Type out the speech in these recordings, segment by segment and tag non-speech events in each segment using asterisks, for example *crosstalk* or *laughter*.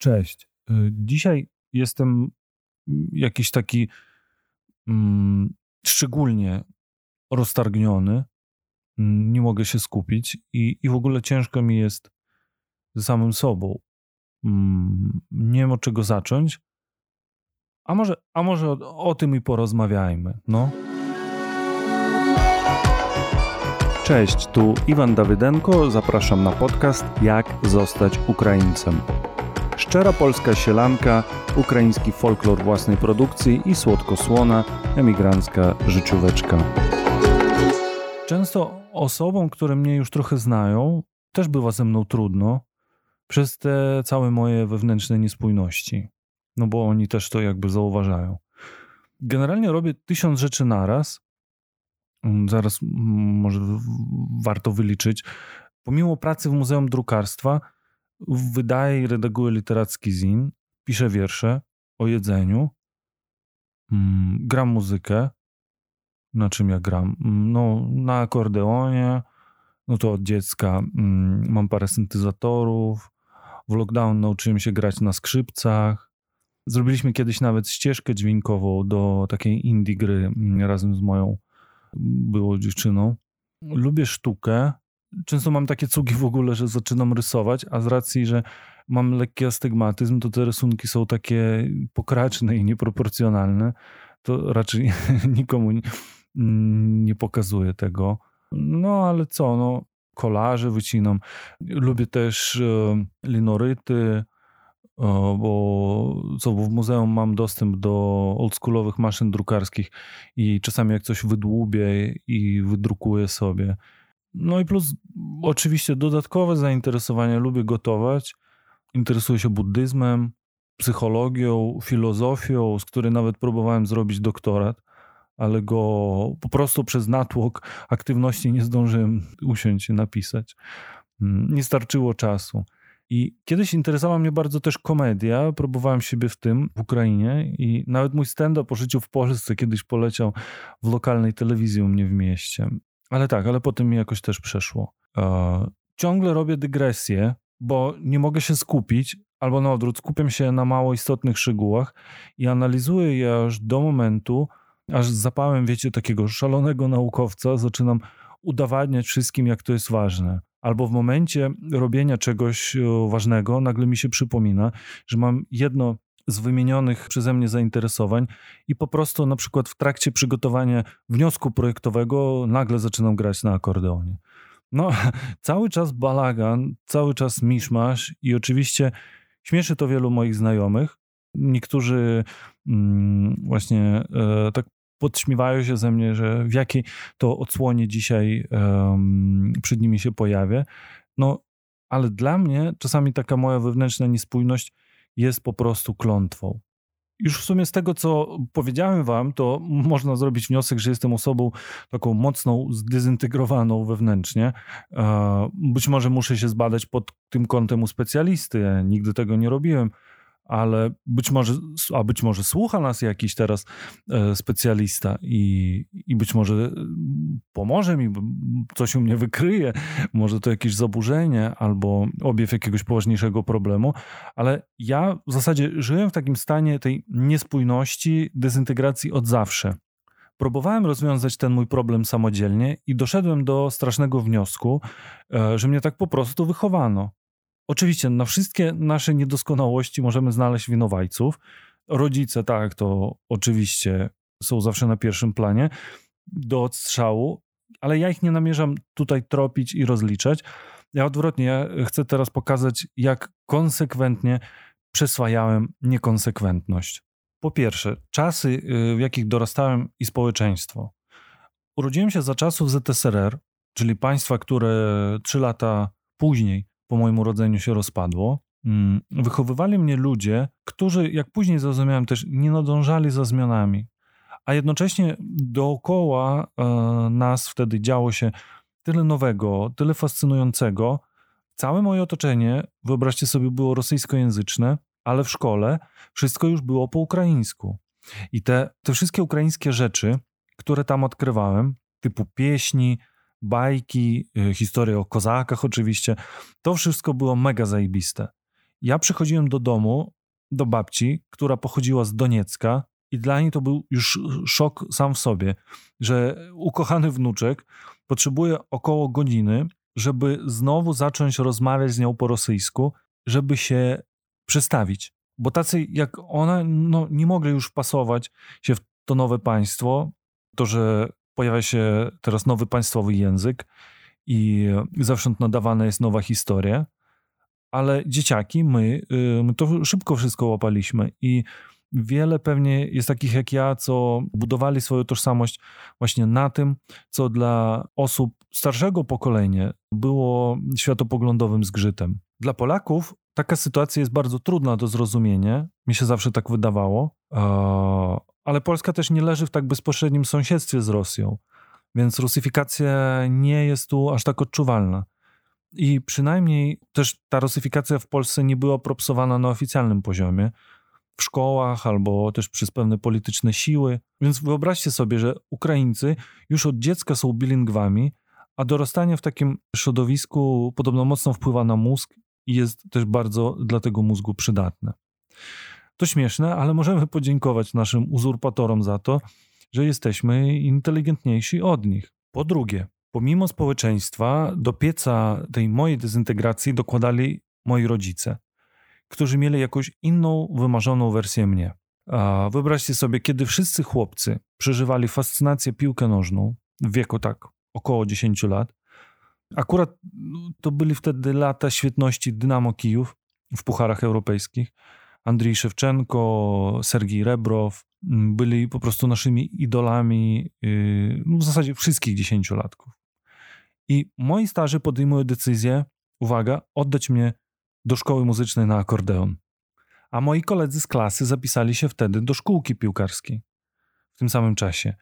Cześć. Y, dzisiaj jestem jakiś taki mm, szczególnie roztargniony. Nie mogę się skupić i, i w ogóle ciężko mi jest ze samym sobą. Mm, nie wiem od czego zacząć. A może, a może o, o tym i porozmawiajmy. No. Cześć, tu Iwan Dawydenko. Zapraszam na podcast Jak zostać Ukraińcem. Szczera polska sielanka, ukraiński folklor własnej produkcji i słodko-słona, emigrancka życióweczka. Często osobom, które mnie już trochę znają, też bywa ze mną trudno przez te całe moje wewnętrzne niespójności. No bo oni też to jakby zauważają. Generalnie robię tysiąc rzeczy naraz. Mm, zaraz może warto wyliczyć. Pomimo pracy w Muzeum Drukarstwa, wydaje i redaguje literacki zin, pisze wiersze o jedzeniu, mm, gram muzykę. Na czym ja gram? Mm, no, na akordeonie, no to od dziecka mm, mam parę syntezatorów. W lockdown nauczyłem się grać na skrzypcach. Zrobiliśmy kiedyś nawet ścieżkę dźwiękową do takiej indie gry razem z moją byłą dziewczyną. Lubię sztukę, często mam takie cugi w ogóle, że zaczynam rysować, a z racji, że mam lekki astygmatyzm, to te rysunki są takie pokraczne i nieproporcjonalne, to raczej *laughs* nikomu nie, pokazuję tego. No ale co, no kolaże wycinam. Lubię też e, linoryty, e, bo co, bo w muzeum mam dostęp do oldschoolowych maszyn drukarskich i czasami jak coś wydłubię i wydrukuję sobie, no i plus oczywiście dodatkowe zainteresowania. Lubię gotować, interesuję się buddyzmem, psychologią, filozofią, z której nawet próbowałem zrobić doktorat, ale go po prostu przez natłok aktywności nie zdążyłem usiąść i napisać. Mm, nie starczyło czasu. I kiedyś interesowała mnie bardzo też komedia. Próbowałem siebie w tym w Ukrainie i nawet mój stand-up o życiu w Polsce kiedyś poleciał w lokalnej telewizji u mnie w mieście. Ale tak, ale potem mi jakoś też przeszło. E, ciągle robię dygresję, bo nie mogę się skupić, albo na odwrót, skupiam się na mało istotnych szczegółach i analizuję je aż do momentu, aż z zapałem, wiecie, takiego szalonego naukowca zaczynam udowadniać wszystkim, jak to jest ważne. Albo w momencie robienia czegoś e, ważnego nagle mi się przypomina, że mam jedno z wymienionych przeze mnie zainteresowań i po prostu na przykład w trakcie przygotowania wniosku projektowego nagle zaczynam grać na akordeonie. No, *laughs* cały czas balagan, cały czas miszmasz i oczywiście śmieszy to wielu moich znajomych. Niektórzy mm, właśnie e, tak podśmiewają się ze mnie, że w jakiej to odsłonie dzisiaj przed nimi się pojawię. No, ale dla mnie czasami taka moja wewnętrzna niespójność jest po prostu klątwą. Już w sumie z tego, co powiedziałem wam, to można zrobić wniosek, że jestem osobą taką mocną, zdezintegrowaną wewnętrznie. Być może muszę się zbadać pod tym kątem u specjalisty. Ja nigdy tego nie robiłem ale być może, a być może słucha nas jakiś teraz e, specjalista i, i być może e, pomoże mi, coś u mnie wykryje, może to jakieś zaburzenie albo objaw jakiegoś poważniejszego problemu, ale ja w zasadzie żyłem w takim stanie tej niespójności, dezintegracji od zawsze. Próbowałem rozwiązać ten mój problem samodzielnie i doszedłem do strasznego wniosku, e, że mnie tak po prostu wychowano. Oczywiście na wszystkie nasze niedoskonałości możemy znaleźć winowajców. Rodzice, tak, to oczywiście są zawsze na pierwszym planie do odstrzału, ale ja ich nie namierzam tutaj tropić i rozliczać. Ja odwrotnie, ja chcę teraz pokazać, jak konsekwentnie przyswajałem niekonsekwentność. Po pierwsze, czasy, y, w jakich dorastałem i społeczeństwo. Urodziłem się za czasów ZSRR, czyli państwa, które trzy lata później po moim urodzeniu się rozpadło. Mm, wychowywali mnie ludzie, którzy, jak później zrozumiałem, też nie nadążali za zmianami, a jednocześnie dookoła e, nas wtedy działo się tyle nowego, tyle fascynującego. Całe moje otoczenie, wyobraźcie sobie, było rosyjskojęzyczne, ale w szkole wszystko już było po ukraińsku. I te, te wszystkie ukraińskie rzeczy, które tam odkrywałem, typu pieśni, bajki, y, historie o kozakach oczywiście. To wszystko było mega zajebiste. Ja przychodziłem do domu, do babci, która pochodziła z Doniecka i dla niej to był już szok sam w sobie, że ukochany wnuczek potrzebuje około godziny, żeby znowu zacząć rozmawiać z nią po rosyjsku, żeby się przestawić. Bo tacy jak ona no, nie mogli już pasować się w to nowe państwo, to, że pojawia się teraz nowy państwowy język i zewsząd nadawana jest nowa historia, ale dzieciaki, my, y, my to szybko wszystko łapaliśmy i wiele pewnie jest takich jak ja, co budowali swoją tożsamość właśnie na tym, co dla osób starszego pokolenia było światopoglądowym zgrzytem. Dla Polaków taka sytuacja jest bardzo trudna do zrozumienia, mi się zawsze tak wydawało, ale Polska też nie leży w tak bezpośrednim sąsiedztwie z Rosją, więc rusyfikacja nie jest tu aż tak odczuwalna. I przynajmniej też ta rusyfikacja w Polsce nie była propsowana na oficjalnym poziomie, w szkołach albo też przez pewne polityczne siły. Więc wyobraźcie sobie, że Ukraińcy już od dziecka są bilingwami, a dorastanie w takim środowisku podobno mocno wpływa na mózg i jest też bardzo dla tego mózgu przydatne. To śmieszne, ale możemy podziękować naszym uzurpatorom za to, że jesteśmy inteligentniejsi od nich. Po drugie, pomimo społeczeństwa, do pieca tej mojej dezintegracji dokładali moi rodzice, którzy mieli jakąś inną, wymarzoną wersję mnie. A wyobraźcie sobie, kiedy wszyscy chłopcy przeżywali fascynację piłkę nożną w wieku tak około 10 lat, akurat to byli wtedy lata świetności Dynamo Kijów w pucharach europejskich, Andrzej Szewczenko, Sergii Rebrow byli po prostu naszymi idolami yy, no w zasadzie wszystkich dziesięciolatków. I moi starzy podejmują decyzję, uwaga, oddać mnie do szkoły muzycznej na akordeon. A moi koledzy z klasy zapisali się wtedy do szkółki piłkarskiej w tym samym czasie.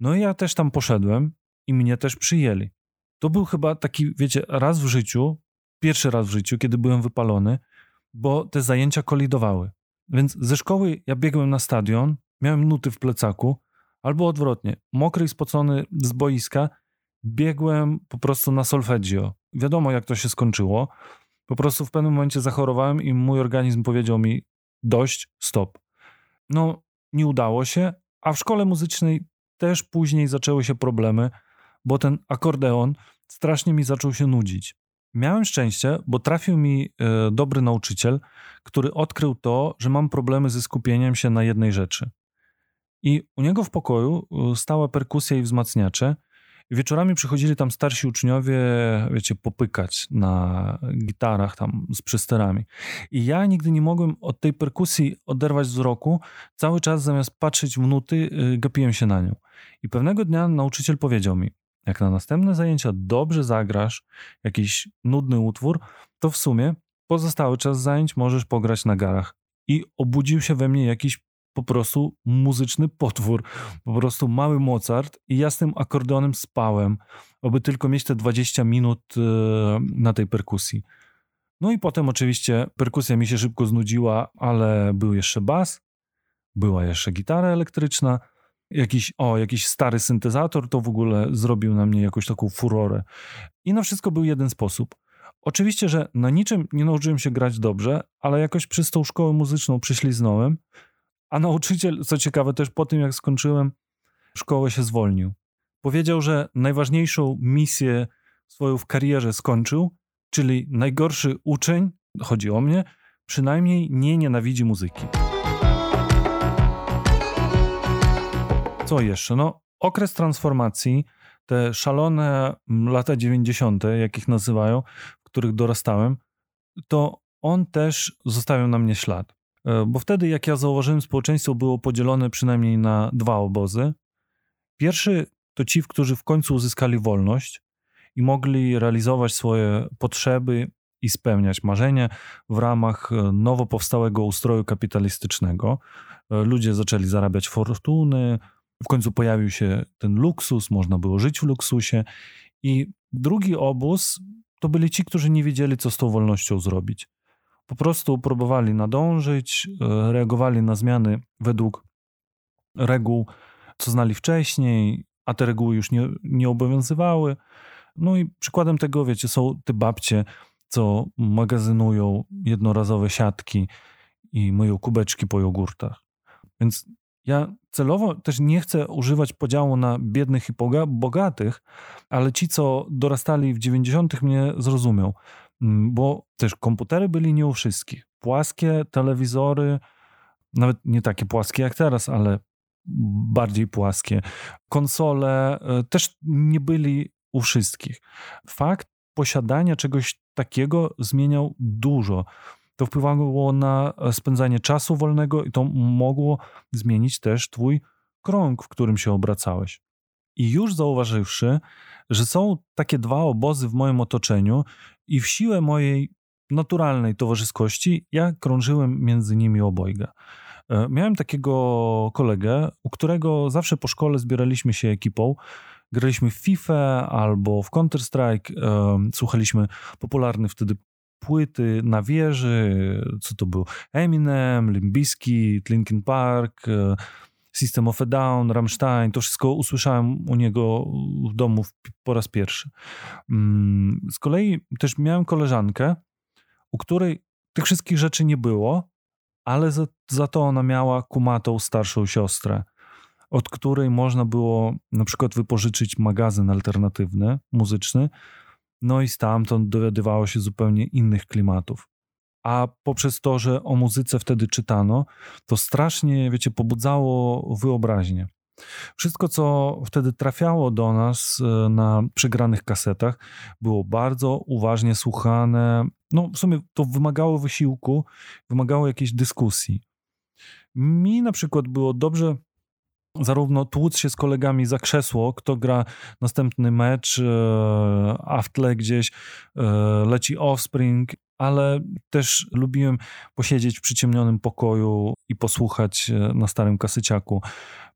No i ja też tam poszedłem i mnie też przyjęli. To był chyba taki, wiecie, raz w życiu, pierwszy raz w życiu, kiedy byłem wypalony, bo te zajęcia kolidowały. Więc ze szkoły ja biegłem na stadion, miałem nuty w plecaku, albo odwrotnie, mokry i spocony z boiska, biegłem po prostu na solfeggio. Wiadomo, jak to się skończyło. Po prostu w pewnym momencie zachorowałem i mój organizm powiedział mi dość, stop. No, nie udało się, a w szkole muzycznej też później zaczęły się problemy, bo ten akordeon strasznie mi zaczął się nudzić. Miałem szczęście, bo trafił mi e, dobry nauczyciel, który odkrył to, że mam problemy ze skupieniem się na jednej rzeczy. I u niego w pokoju e, stała perkusja i wzmacniacze. Wieczorami przychodzili tam starsi uczniowie, wiecie, popykać na gitarach tam z przysterami. I ja nigdy nie mogłem od tej perkusji oderwać wzroku. Cały czas zamiast patrzeć w nuty, e, gapiłem się na nią. I pewnego dnia nauczyciel powiedział mi, jak na następne zajęcia dobrze zagrasz jakiś nudny utwór, to w sumie pozostały czas zajęć możesz pograć na garach. I obudził się we mnie jakiś po prostu muzyczny potwór, po prostu mały Mozart i ja z tym akordeonem spałem, aby tylko mieć te 20 minut e, na tej perkusji. No i potem oczywiście perkusja mi się szybko znudziła, ale był jeszcze bas, była jeszcze gitara elektryczna, jakiś, o, jakiś stary syntezator, to w ogóle zrobił na mnie jakąś taką furorę. I na wszystko był jeden sposób. Oczywiście, że na niczym nie nauczyłem się grać dobrze, ale jakoś przez tą szkołę muzyczną przyśliznąłem, a nauczyciel, co ciekawe, też po tym jak skończyłem szkołę się zwolnił. Powiedział, że najważniejszą misję swoją w karierze skończył, czyli najgorszy uczeń, chodzi o mnie, przynajmniej nie nienawidzi muzyki. Co jeszcze? No, okres transformacji, te szalone lata 90., jak ich nazywają, w których dorastałem, to on też zostawił na mnie ślad. E, bo wtedy, jak ja zauważyłem, społeczeństwo było podzielone przynajmniej na dwa obozy. Pierwszy to ci, którzy w końcu uzyskali wolność i mogli realizować swoje potrzeby i spełniać marzenia w ramach e, nowo powstałego ustroju kapitalistycznego. E, ludzie zaczęli zarabiać fortuny, w końcu pojawił się ten luksus, można było żyć w luksusie. I drugi obóz to byli ci, którzy nie wiedzieli, co z tą wolnością zrobić. Po prostu próbowali nadążyć, e, reagowali na zmiany według reguł, co znali wcześniej, a te reguły już nie, nie obowiązywały. No i przykładem tego, wiecie, są te babcie, co magazynują jednorazowe siatki i myją kubeczki po jogurtach. Więc ja celowo też nie chcę używać podziału na biednych i bogatych, ale ci, co dorastali w 90., mnie zrozumią, mm, bo też komputery byli nie u wszystkich. Płaskie telewizory, nawet nie takie płaskie jak teraz, ale bardziej płaskie. Konsole e, też nie byli u wszystkich. Fakt posiadania czegoś takiego zmieniał dużo. To wpływało na spędzanie czasu wolnego i to mogło zmienić też twój krąg, w którym się obracałeś. I już zauważywszy, że są takie dwa obozy w moim otoczeniu i w siłę mojej naturalnej towarzyskości ja krążyłem między nimi obojga. E, miałem takiego kolegę, u którego zawsze po szkole zbieraliśmy się ekipą. Graliśmy w FIFA albo w Counter-Strike, e, słuchaliśmy popularnych wtedy płyty na wieży, co to był? Eminem, Limbiski, Linkin Park, e, System of a Down, Rammstein, to wszystko usłyszałem u niego w domu po raz pierwszy. Mm, z kolei też miałem koleżankę, u której tych wszystkich rzeczy nie było, ale za, za to ona miała kumatą starszą siostrę, od której można było na przykład wypożyczyć magazyn alternatywny, muzyczny, no i stamtąd dowiadywało się zupełnie innych klimatów. A poprzez to, że o muzyce wtedy czytano, to strasznie, wiecie, pobudzało wyobraźnię. Wszystko, co wtedy trafiało do nas e, na przegranych kasetach, było bardzo uważnie słuchane. No, w sumie to wymagało wysiłku, wymagało jakiejś dyskusji. Mi na przykład było dobrze zarówno tłuc się z kolegami za krzesło, kto gra następny mecz, e, a w tle gdzieś e, leci Offspring, ale też lubiłem posiedzieć w przyciemnionym pokoju i posłuchać na starym kasyciaku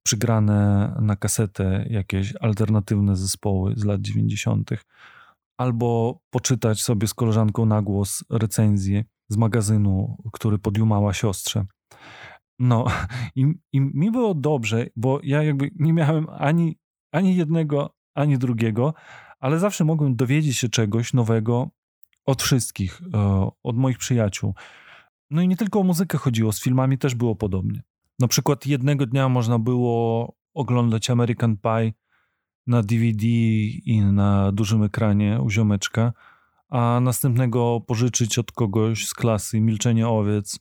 przygrane na kasetę jakieś alternatywne zespoły z lat 90., albo poczytać sobie z koleżanką na głos recenzję z magazynu, który podjumała siostrze. No *laughs* i, i mi było dobrze, bo ja jakby nie miałem ani, ani jednego, ani drugiego, ale zawsze mogłem dowiedzieć się czegoś nowego od wszystkich, e, od moich przyjaciół. No i nie tylko o muzykę chodziło, z filmami też było podobnie. Na przykład jednego dnia można było oglądać American Pie na DVD i na dużym ekranie u ziomeczka, a następnego pożyczyć od kogoś z klasy Milczenie Owiec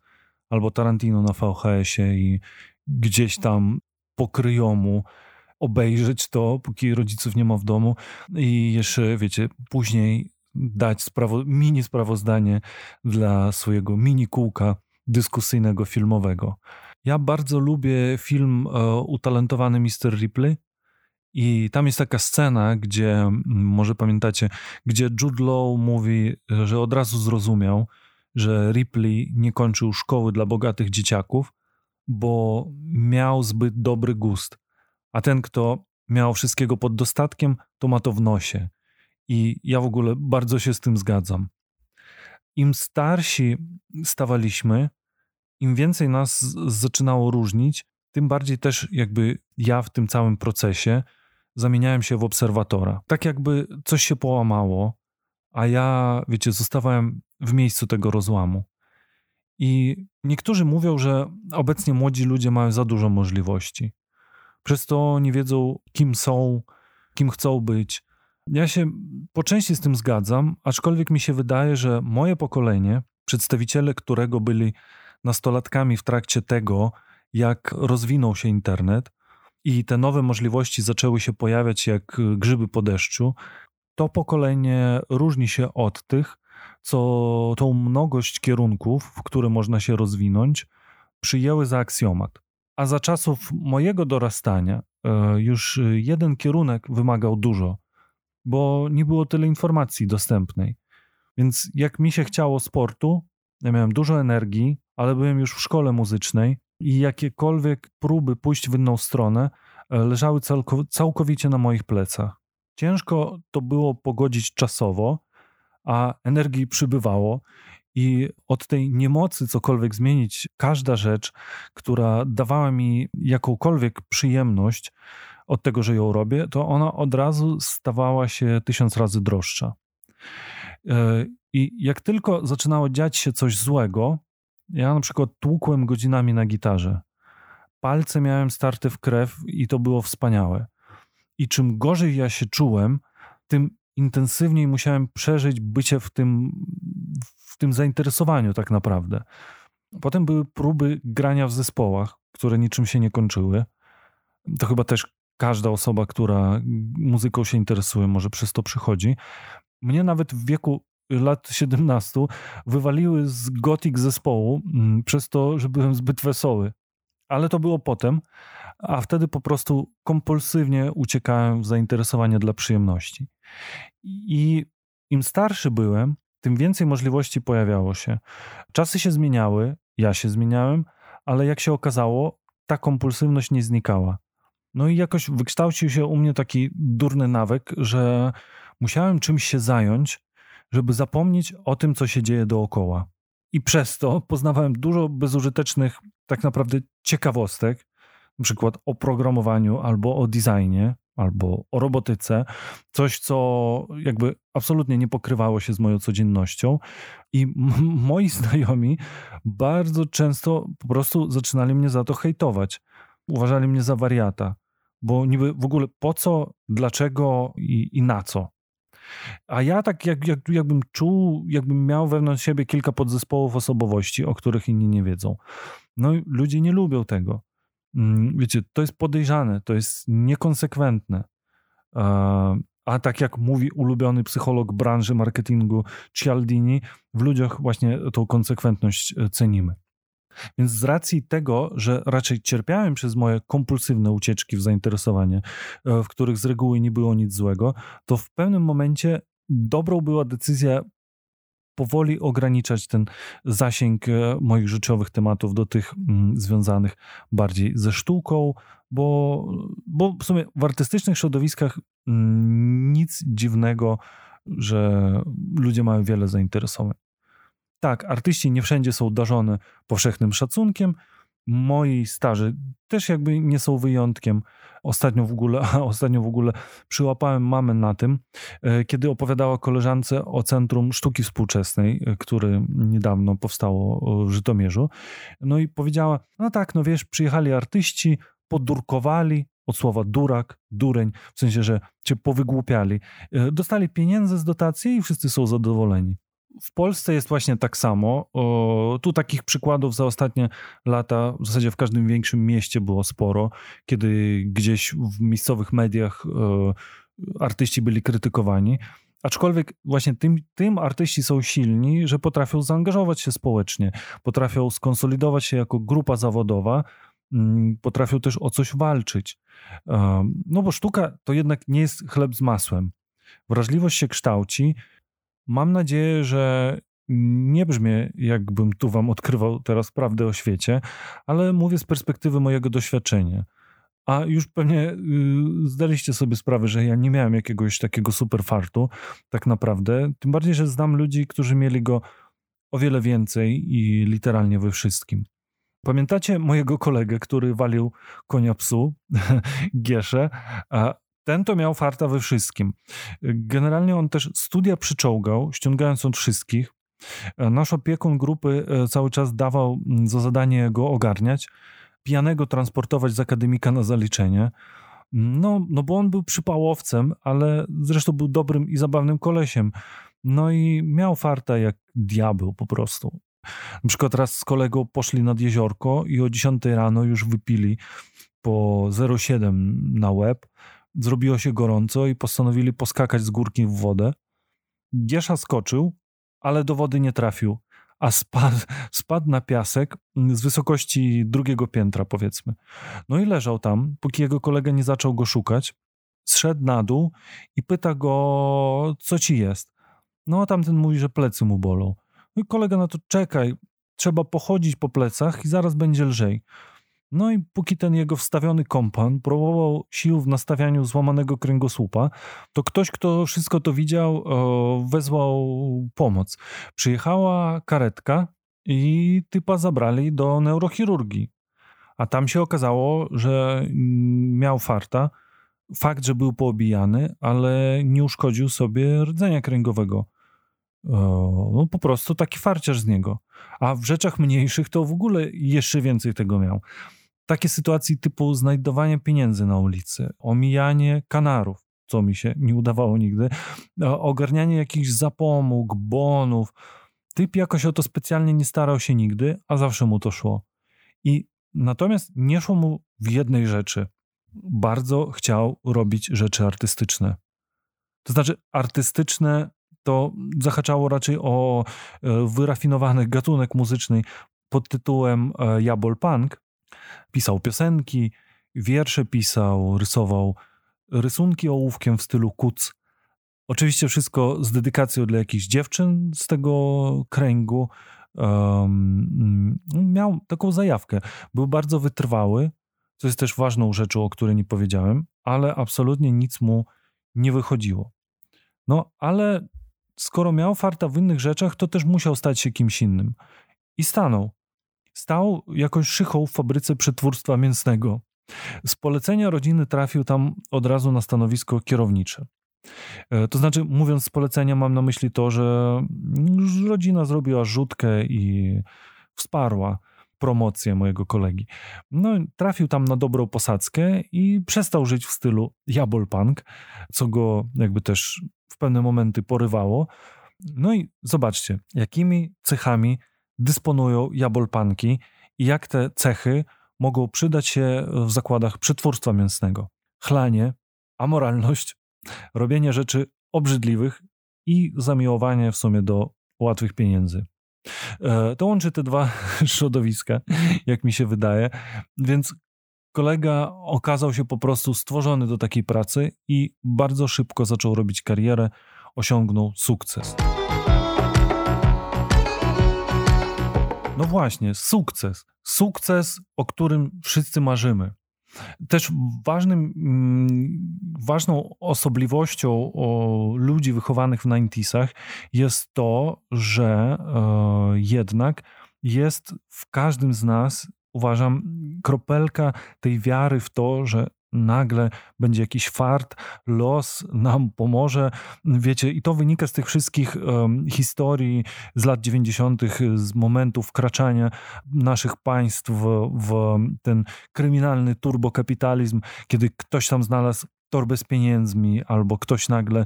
albo Tarantino na VHS-ie i gdzieś tam pokryjomu obejrzeć to, póki rodziców nie ma w domu i jeszcze, wiecie, później dać sprawo mini sprawozdanie dla swojego mini kółka dyskusyjnego filmowego. Ja bardzo lubię film e, Utalentowany Mr. Ripley. I tam jest taka scena, gdzie, może pamiętacie, gdzie Jude Law mówi, że od razu zrozumiał, że Ripley nie kończył szkoły dla bogatych dzieciaków, bo miał zbyt dobry gust. A ten, kto miał wszystkiego pod dostatkiem, to ma to w nosie. I ja w ogóle bardzo się z tym zgadzam. Im starsi stawaliśmy, im więcej nas zaczynało różnić, tym bardziej też jakby ja w tym całym procesie zamieniałem się w obserwatora. Tak jakby coś się połamało, a ja, wiecie, zostawałem w miejscu tego rozłamu. I niektórzy mówią, że obecnie młodzi ludzie mają za dużo możliwości. Przez to nie wiedzą, kim są, kim chcą być. Ja się po części z tym zgadzam, aczkolwiek mi się wydaje, że moje pokolenie, przedstawiciele którego byli nastolatkami w trakcie tego, jak rozwinął się internet i te nowe możliwości zaczęły się pojawiać jak grzyby po deszczu, to pokolenie różni się od tych, co tą mnogość kierunków, w które można się rozwinąć, przyjęły za aksjomat. A za czasów mojego dorastania e, już jeden kierunek wymagał dużo, bo nie było tyle informacji dostępnej. Więc jak mi się chciało sportu, ja miałem dużo energii, ale byłem już w szkole muzycznej i jakiekolwiek próby pójść w inną stronę e, leżały całkowicie na moich plecach. Ciężko to było pogodzić czasowo, a energii przybywało i od tej niemocy cokolwiek zmienić, każda rzecz, która dawała mi jakąkolwiek przyjemność od tego, że ją robię, to ona od razu stawała się tysiąc razy droższa. E, I jak tylko zaczynało dziać się coś złego, ja na przykład tłukłem godzinami na gitarze. Palce miałem starte w krew i to było wspaniałe. I czym gorzej ja się czułem, tym intensywniej musiałem przeżyć bycie w tym, w tym zainteresowaniu tak naprawdę. Potem były próby grania w zespołach, które niczym się nie kończyły. To chyba też każda osoba, która muzyką się interesuje, może przez to przychodzi. Mnie nawet w wieku lat 17 wywaliły z gotik zespołu mm, przez to, że byłem zbyt wesoły. Ale to było potem, a wtedy po prostu kompulsywnie uciekałem w zainteresowanie dla przyjemności. I im starszy byłem, tym więcej możliwości pojawiało się. Czasy się zmieniały, ja się zmieniałem, ale jak się okazało, ta kompulsywność nie znikała. No i jakoś wykształcił się u mnie taki durny nawyk, że musiałem czymś się zająć, żeby zapomnieć o tym, co się dzieje dookoła. I przez to poznawałem dużo bezużytecznych, tak naprawdę ciekawostek, na przykład o programowaniu albo o designie, albo o robotyce, coś, co jakby absolutnie nie pokrywało się z moją codziennością. I moi *laughs* znajomi bardzo często po prostu zaczynali mnie za to hejtować. Uważali mnie za wariata, bo niby w ogóle po co, dlaczego i, i na co. A ja tak jak, jak, jakbym czuł, jakbym miał wewnątrz siebie kilka podzespołów osobowości, o których inni nie wiedzą. No i ludzie nie lubią tego. Mm, wiecie, to jest podejrzane, to jest niekonsekwentne. A tak jak mówi ulubiony psycholog branży marketingu Cialdini, w ludziach właśnie tą konsekwentność e, cenimy. Więc z racji tego, że raczej cierpiałem przez moje kompulsywne ucieczki w zainteresowanie, e, w których z reguły nie było nic złego, to w pewnym momencie dobrą była decyzja powoli ograniczać ten zasięg e, moich życiowych tematów do tych mm, związanych bardziej ze sztuką, bo, bo w sumie w artystycznych środowiskach mm, nic dziwnego, że ludzie mają wiele zainteresowań. Tak, artyści nie wszędzie są darzone powszechnym szacunkiem. Moi starzy też jakby nie są wyjątkiem. Ostatnio w ogóle, *laughs* ostatnio w ogóle przyłapałem mamę na tym, e, kiedy opowiadała koleżance o Centrum Sztuki Współczesnej, e, który niedawno powstało w Żytomierzu. No i powiedziała, no tak, no wiesz, przyjechali artyści, podurkowali, od słowa durak, dureń, w sensie, że cię powygłupiali. E, dostali pieniądze z dotacji i wszyscy są zadowoleni. W Polsce jest właśnie tak samo. O, tu takich przykładów za ostatnie lata w zasadzie w każdym większym mieście było sporo, kiedy gdzieś w miejscowych mediach o, artyści byli krytykowani. Aczkolwiek właśnie tym, tym artyści są silni, że potrafią zaangażować się społecznie, potrafią skonsolidować się jako grupa zawodowa, mm, potrafią też o coś walczyć. No bo sztuka to jednak nie jest chleb z masłem. Wrażliwość się kształci, Mam nadzieję, że nie brzmię, jakbym tu wam odkrywał teraz prawdę o świecie, ale mówię z perspektywy mojego doświadczenia. A już pewnie y, zdaliście sobie sprawę, że ja nie miałem jakiegoś takiego super fartu, tak naprawdę. Tym bardziej, że znam ludzi, którzy mieli go o wiele więcej i literalnie we wszystkim. Pamiętacie mojego kolegę, który walił konia psu, *laughs* Gieszę? Ten to miał farta we wszystkim. Generalnie on też studia przyczołgał, ściągając od wszystkich. Nasz opiekun grupy e, cały czas dawał za zadanie go ogarniać, pijanego transportować z akademika na zaliczenie. No, no bo on był przypałowcem, ale zresztą był dobrym i zabawnym kolesiem. No i miał farta jak diabeł po prostu. Na przykład raz z kolegą poszli nad jeziorko i o 10 rano już wypili po 0,7 na łeb zrobiło się gorąco i postanowili poskakać z górki w wodę. Giesza skoczył, ale do wody nie trafił, a spadł, *laughs* spadł na piasek z wysokości drugiego piętra, powiedzmy. No i leżał tam, póki jego kolega nie zaczął go szukać. Zszedł na dół i pyta go, co ci jest. No a tamten mówi, że plecy mu bolą. No i kolega na to, czekaj, trzeba pochodzić po plecach i zaraz będzie lżej. No i póki ten jego wstawiony kompan próbował sił w nastawianiu złamanego kręgosłupa, to ktoś, kto wszystko to widział, wezwał pomoc. Przyjechała karetka i typa zabrali do neurochirurgii. A tam się okazało, że miał farta. Fakt, że był poobijany, ale nie uszkodził sobie rdzenia kręgowego. No po prostu taki farciarz z niego. A w rzeczach mniejszych to w ogóle jeszcze więcej tego miał. Takie sytuacje typu znajdowanie pieniędzy na ulicy, omijanie kanarów, co mi się nie udawało nigdy, ogarnianie jakichś zapomóg, bonów. Typ jakoś o to specjalnie nie starał się nigdy, a zawsze mu to szło. I natomiast nie szło mu w jednej rzeczy. Bardzo chciał robić rzeczy artystyczne. To znaczy, artystyczne to zahaczało raczej o e, wyrafinowany gatunek muzyczny pod tytułem e, Jabol Punk. Pisał piosenki, wiersze pisał, rysował rysunki ołówkiem w stylu kuc. Oczywiście wszystko z dedykacją dla jakichś dziewczyn z tego kręgu. Um, miał taką zajawkę. Był bardzo wytrwały, co jest też ważną rzeczą, o której nie powiedziałem, ale absolutnie nic mu nie wychodziło. No, ale skoro miał farta w innych rzeczach, to też musiał stać się kimś innym. I stanął. Stał jakoś szychą w fabryce przetwórstwa mięsnego. Z polecenia rodziny trafił tam od razu na stanowisko kierownicze. E, to znaczy, mówiąc z polecenia, mam na myśli to, że rodzina zrobiła rzutkę i wsparła promocję mojego kolegi. No, trafił tam na dobrą posadzkę i przestał żyć w stylu jabol punk, co go jakby też w pewne momenty porywało. No i zobaczcie, jakimi cechami dysponują jabolpanki i jak te cechy mogą przydać się w zakładach przetwórstwa mięsnego. Chlanie, amoralność, robienie rzeczy obrzydliwych i zamiłowanie w sumie do łatwych pieniędzy. E, to łączy te dwa *laughs* środowiska, jak mi się wydaje, więc kolega okazał się po prostu stworzony do takiej pracy i bardzo szybko zaczął robić karierę, osiągnął sukces. No właśnie, sukces. Sukces, o którym wszyscy marzymy. Też ważnym, mm, ważną osobliwością ludzi wychowanych w 90 jest to, że e, jednak jest w każdym z nas, uważam, kropelka tej wiary w to, że nagle będzie jakiś fart, los nam pomoże. Wiecie, i to wynika z tych wszystkich um, historii z lat 90., z momentu wkraczania naszych państw w, w ten kryminalny turbokapitalizm, kiedy ktoś tam znalazł torbę z pieniędzmi, albo ktoś nagle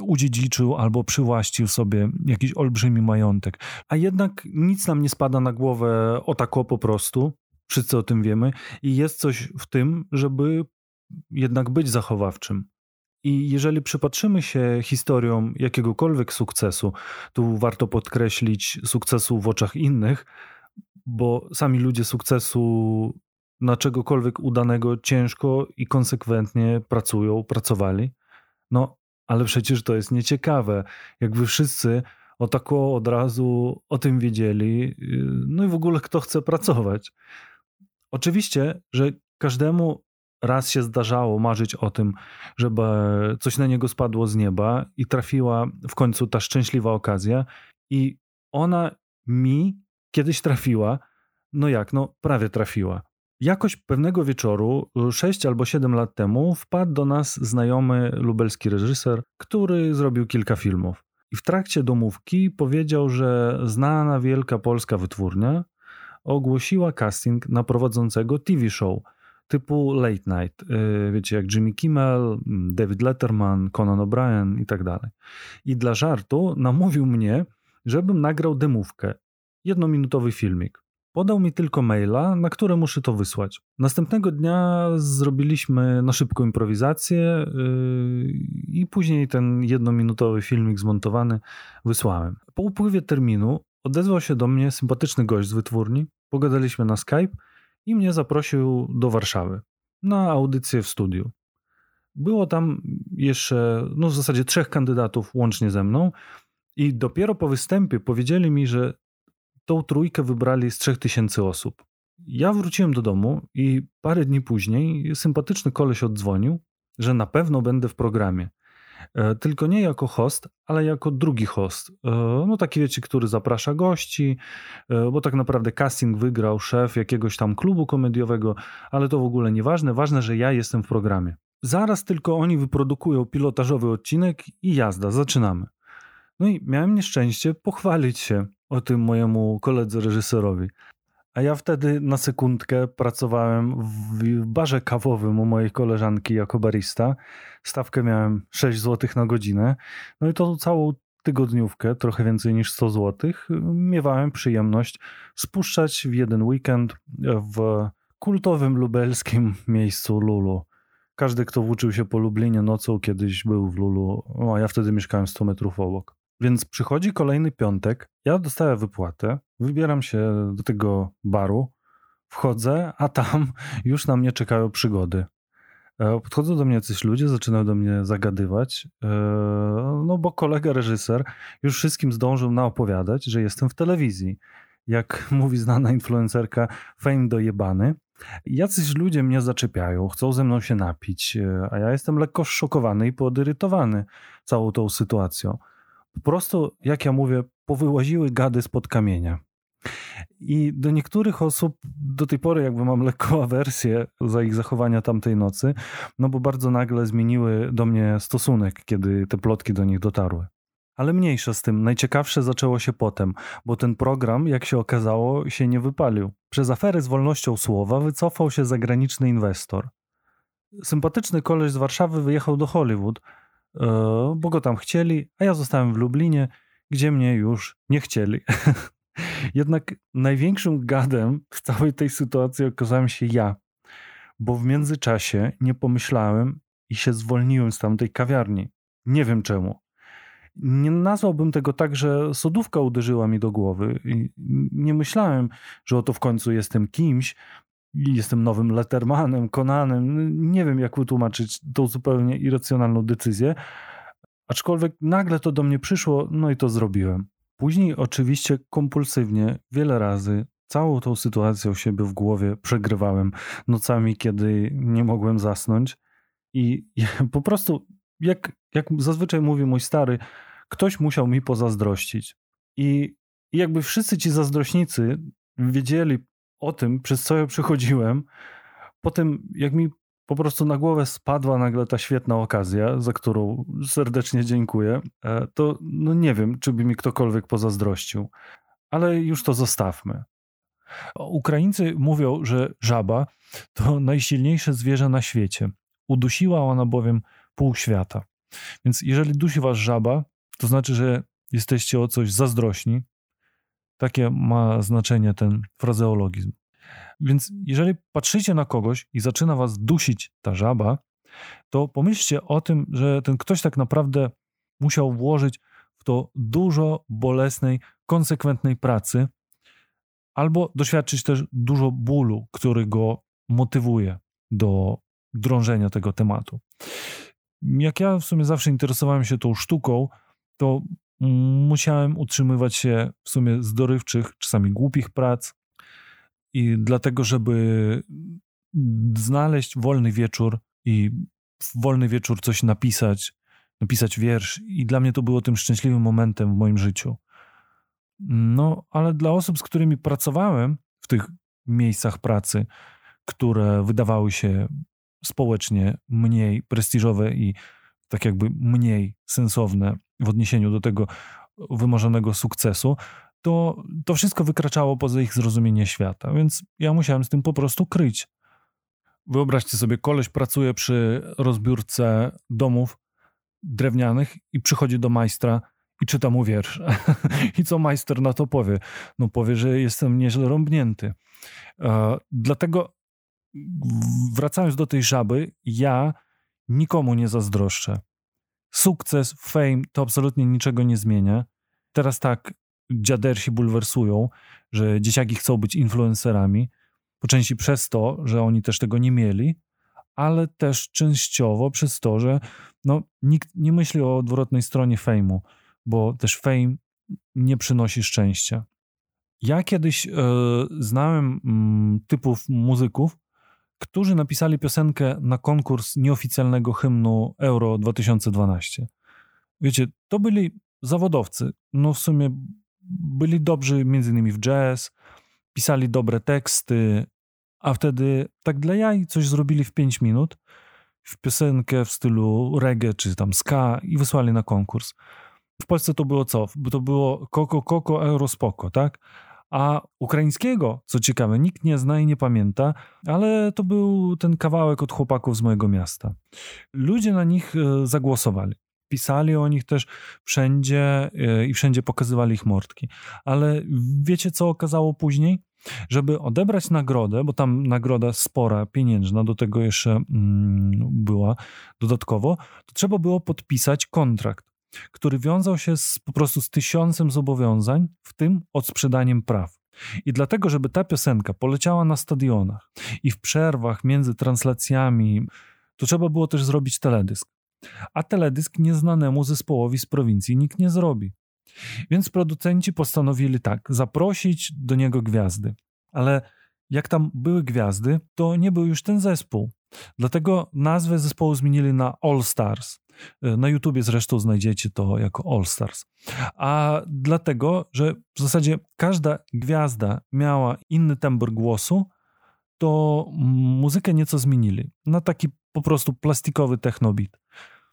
udziedziczył albo przywłaścił sobie jakiś olbrzymi majątek. A jednak nic nam nie spada na głowę o tako po prostu. Wszyscy o tym wiemy. I jest coś w tym, żeby jednak być zachowawczym. I jeżeli przypatrzymy się historiom jakiegokolwiek sukcesu, tu warto podkreślić sukcesu w oczach innych, bo sami ludzie sukcesu na czegokolwiek udanego ciężko i konsekwentnie pracują, pracowali. No, ale przecież to jest nieciekawe. Jakby wszyscy o tako od razu o tym wiedzieli, no i w ogóle kto chce pracować. Oczywiście, że każdemu raz się zdarzało marzyć o tym, żeby coś na niego spadło z nieba i trafiła w końcu ta szczęśliwa okazja i ona mi kiedyś trafiła, no jak, no prawie trafiła. Jakoś pewnego wieczoru, 6 albo 7 lat temu, wpadł do nas znajomy lubelski reżyser, który zrobił kilka filmów. I w trakcie domówki powiedział, że znana wielka polska wytwórnia ogłosiła casting na prowadzącego TV show – typu late night, y, wiecie, jak Jimmy Kimmel, David Letterman, Conan O'Brien i tak dalej. I dla żartu namówił mnie, żebym nagrał demówkę, jednominutowy filmik. Podał mi tylko maila, na które muszę to wysłać. Następnego dnia zrobiliśmy na szybką improwizację yy, i później ten jednominutowy filmik zmontowany wysłałem. Po upływie terminu odezwał się do mnie sympatyczny gość z wytwórni. Pogadaliśmy na Skype i mnie zaprosił do Warszawy na audycję w studiu. Było tam jeszcze, no w zasadzie trzech kandydatów łącznie ze mną, i dopiero po występie powiedzieli mi, że tą trójkę wybrali z trzech tysięcy osób. Ja wróciłem do domu i parę dni później sympatyczny koleś oddzwonił, że na pewno będę w programie. E, tylko nie jako host, ale jako drugi host. E, no taki wiecie, który zaprasza gości, e, bo tak naprawdę casting wygrał szef jakiegoś tam klubu komediowego, ale to w ogóle nieważne. Ważne, że ja jestem w programie. Zaraz tylko oni wyprodukują pilotażowy odcinek i jazda, zaczynamy. No i miałem nieszczęście pochwalić się o tym mojemu koledze reżyserowi. A ja wtedy na sekundkę pracowałem w barze kawowym u mojej koleżanki jako barista. Stawkę miałem 6 zł na godzinę. No i to całą tygodniówkę, trochę więcej niż 100 zł, miewałem przyjemność spuszczać w jeden weekend w kultowym lubelskim *laughs* miejscu Lulu. Każdy, kto włóczył się po Lublinie nocą, kiedyś był w Lulu, a ja wtedy mieszkałem 100 metrów obok. Więc przychodzi kolejny piątek, ja dostaję wypłatę, wybieram się do tego baru, wchodzę, a tam *laughs* już na mnie czekają przygody. E, podchodzą do mnie jacyś ludzie, zaczynają do mnie zagadywać, e, no bo kolega reżyser już wszystkim zdążył naopowiadać, że jestem w telewizji. Jak *laughs* mówi znana influencerka, fame dojebany. Jacyś ludzie mnie zaczepiają, chcą ze mną się napić, e, a ja jestem lekko szokowany i poderytowany całą tą sytuacją. Po prostu, jak ja mówię, powyłaziły gady spod kamienia. I do niektórych osób do tej pory jakby mam lekką *laughs* awersję za ich zachowania tamtej nocy, no bo bardzo nagle zmieniły do mnie stosunek, kiedy te plotki do nich dotarły. Ale mniejsza z tym, najciekawsze zaczęło się potem, bo ten program, jak się okazało, się nie wypalił. Przez aferę z wolnością słowa wycofał się zagraniczny inwestor. Sympatyczny koleś z Warszawy wyjechał do Hollywood, bo go tam chcieli, a ja zostałem w Lublinie, gdzie mnie już nie chcieli. *laughs* Jednak największym gadem w całej tej sytuacji okazałem się ja, bo w międzyczasie nie pomyślałem i się zwolniłem z tamtej kawiarni. Nie wiem czemu. Nie nazwałbym tego tak, że sodówka uderzyła mi do głowy. Nie myślałem, że oto w końcu jestem kimś, jestem nowym Lettermanem, Konanem. Nie wiem, jak wytłumaczyć tą zupełnie irracjonalną decyzję. Aczkolwiek nagle to do mnie przyszło, no i to zrobiłem. Później oczywiście kompulsywnie, wiele razy, całą tą sytuację u siebie w głowie przegrywałem nocami, kiedy nie mogłem zasnąć. I *laughs* po prostu, jak, jak zazwyczaj mówi mój stary, ktoś musiał mi pozazdrościć. I jakby wszyscy ci zazdrośnicy wiedzieli o tym, przez co ja przechodziłem, potem jak mi po prostu na głowę spadła nagle ta świetna okazja, za którą serdecznie dziękuję, e, to no nie wiem, czy by mi ktokolwiek pozazdrościł. Ale już to zostawmy. Ukraińcy mówią, że żaba to najsilniejsze zwierzę na świecie. Udusiła ona bowiem pół świata. Więc jeżeli dusi was żaba, to znaczy, że jesteście o coś zazdrośni. Takie ma znaczenie ten frazeologizm. Więc jeżeli patrzycie na kogoś i zaczyna was dusić ta żaba, to pomyślcie o tym, że ten ktoś tak naprawdę musiał włożyć w to dużo bolesnej, konsekwentnej pracy, albo doświadczyć też dużo bólu, który go motywuje do drążenia tego tematu. Jak ja w sumie zawsze interesowałem się tą sztuką, to musiałem utrzymywać się w sumie z dorywczych, czasami głupich prac, i dlatego, żeby znaleźć wolny wieczór i w wolny wieczór coś napisać, napisać wiersz, i dla mnie to było tym szczęśliwym momentem w moim życiu. No, ale dla osób, z którymi pracowałem w tych miejscach pracy, które wydawały się społecznie mniej prestiżowe i tak jakby mniej sensowne w odniesieniu do tego wymarzonego sukcesu, to, to wszystko wykraczało poza ich zrozumienie świata, więc ja musiałem z tym po prostu kryć. Wyobraźcie sobie, koleś pracuje przy rozbiórce domów drewnianych i przychodzi do majstra i czyta mu wiersz. *laughs* I co majster na to powie? No powie, że jestem nieźle rąbnięty. E, dlatego wracając do tej żaby, ja nikomu nie zazdroszczę. Sukces, fame to absolutnie niczego nie zmienia. Teraz tak, dziadersi bulwersują, że dzieciaki chcą być influencerami, po części przez to, że oni też tego nie mieli, ale też częściowo przez to, że no, nikt nie myśli o odwrotnej stronie fejmu, bo też fame nie przynosi szczęścia. Ja kiedyś e, znałem m, typów muzyków, którzy napisali piosenkę na konkurs nieoficjalnego hymnu Euro 2012. Wiecie, to byli zawodowcy. No w sumie byli dobrzy między innymi w jazz, pisali dobre teksty, a wtedy tak dla jaj coś zrobili w 5 minut, w piosenkę w stylu reggae czy tam ska i wysłali na konkurs. w Polsce to było co? To było Koko, Koko, Eurospoko, tak? A ukraińskiego, co ciekawe, nikt nie zna i nie pamięta, ale to był ten kawałek od chłopaków z mojego miasta. Ludzie na nich e, zagłosowali. Pisali o nich też wszędzie e, i wszędzie pokazywali ich mordki. Ale wiecie, co okazało później? Żeby odebrać nagrodę, bo tam nagroda spora, pieniężna, do tego jeszcze mm, była dodatkowo, to trzeba było podpisać kontrakt który wiązał się z, po prostu z tysiącem zobowiązań, w tym odsprzedaniem praw. I dlatego, żeby ta piosenka poleciała na stadionach i w przerwach między translacjami, to trzeba było też zrobić teledysk. A teledysk nieznanemu zespołowi z prowincji nikt nie zrobi. Więc producenci postanowili tak, zaprosić do niego gwiazdy. Ale jak tam były gwiazdy, to nie był już ten zespół. Dlatego nazwę zespołu zmienili na All Stars. E, na YouTubie zresztą znajdziecie to jako All Stars. A dlatego, że w zasadzie każda gwiazda miała inny tembr głosu, to muzykę nieco zmienili na taki po prostu plastikowy technobit.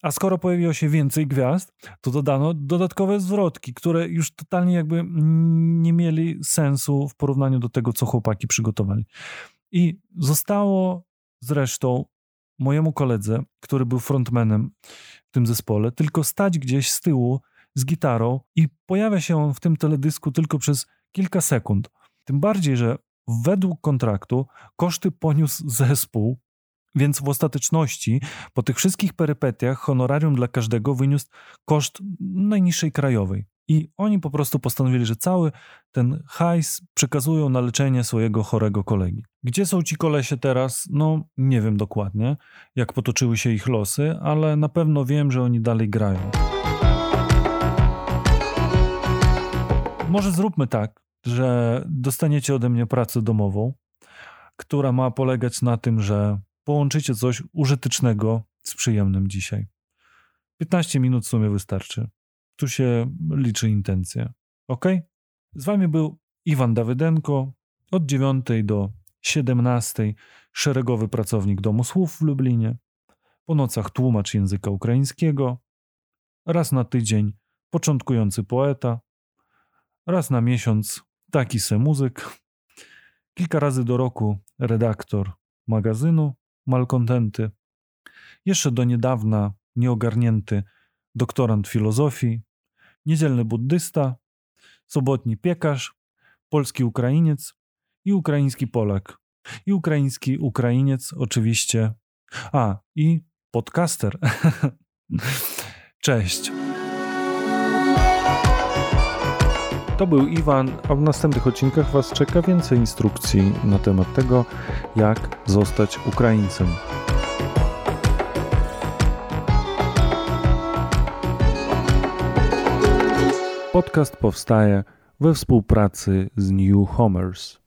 A skoro pojawiło się więcej gwiazd, to dodano dodatkowe zwrotki, które już totalnie jakby nie mieli sensu w porównaniu do tego, co chłopaki przygotowali. I zostało zresztą mojemu koledze, który był frontmanem w tym zespole, tylko stać gdzieś z tyłu z gitarą i pojawia się on w tym teledysku tylko przez kilka sekund. Tym bardziej, że według kontraktu koszty poniósł *laughs* zespół, więc w ostateczności po tych wszystkich perypetiach honorarium dla każdego wyniósł koszt najniższej krajowej. I oni po prostu postanowili, że cały ten hajs przekazują na leczenie swojego chorego kolegi. Gdzie są ci kolesie teraz? No, nie wiem dokładnie, jak potoczyły się ich losy, ale na pewno wiem, że oni dalej grają. Może zróbmy tak, że dostaniecie ode mnie pracę domową, która ma polegać na tym, że połączycie coś użytecznego z przyjemnym dzisiaj. 15 minut w sumie wystarczy. Tu się liczy intencja. Ok? Z wami był Iwan Dawydenko od 9 do 17 szeregowy pracownik Domu Słów w Lublinie. Po nocach tłumacz języka ukraińskiego. Raz na tydzień początkujący poeta. Raz na miesiąc taki se muzyk. Kilka razy do roku redaktor magazynu Malkontenty. Jeszcze do niedawna nieogarnięty doktorant filozofii, niedzielny buddysta, sobotni piekarz, polski Ukrainiec i ukraiński Polak. I ukraiński Ukrainiec oczywiście. A, i podcaster. *laughs* Cześć. To był Iwan, a w następnych odcinkach Was czeka więcej instrukcji na temat tego, jak zostać Ukraińcem. Podcast powstaje we współpracy z New Homers.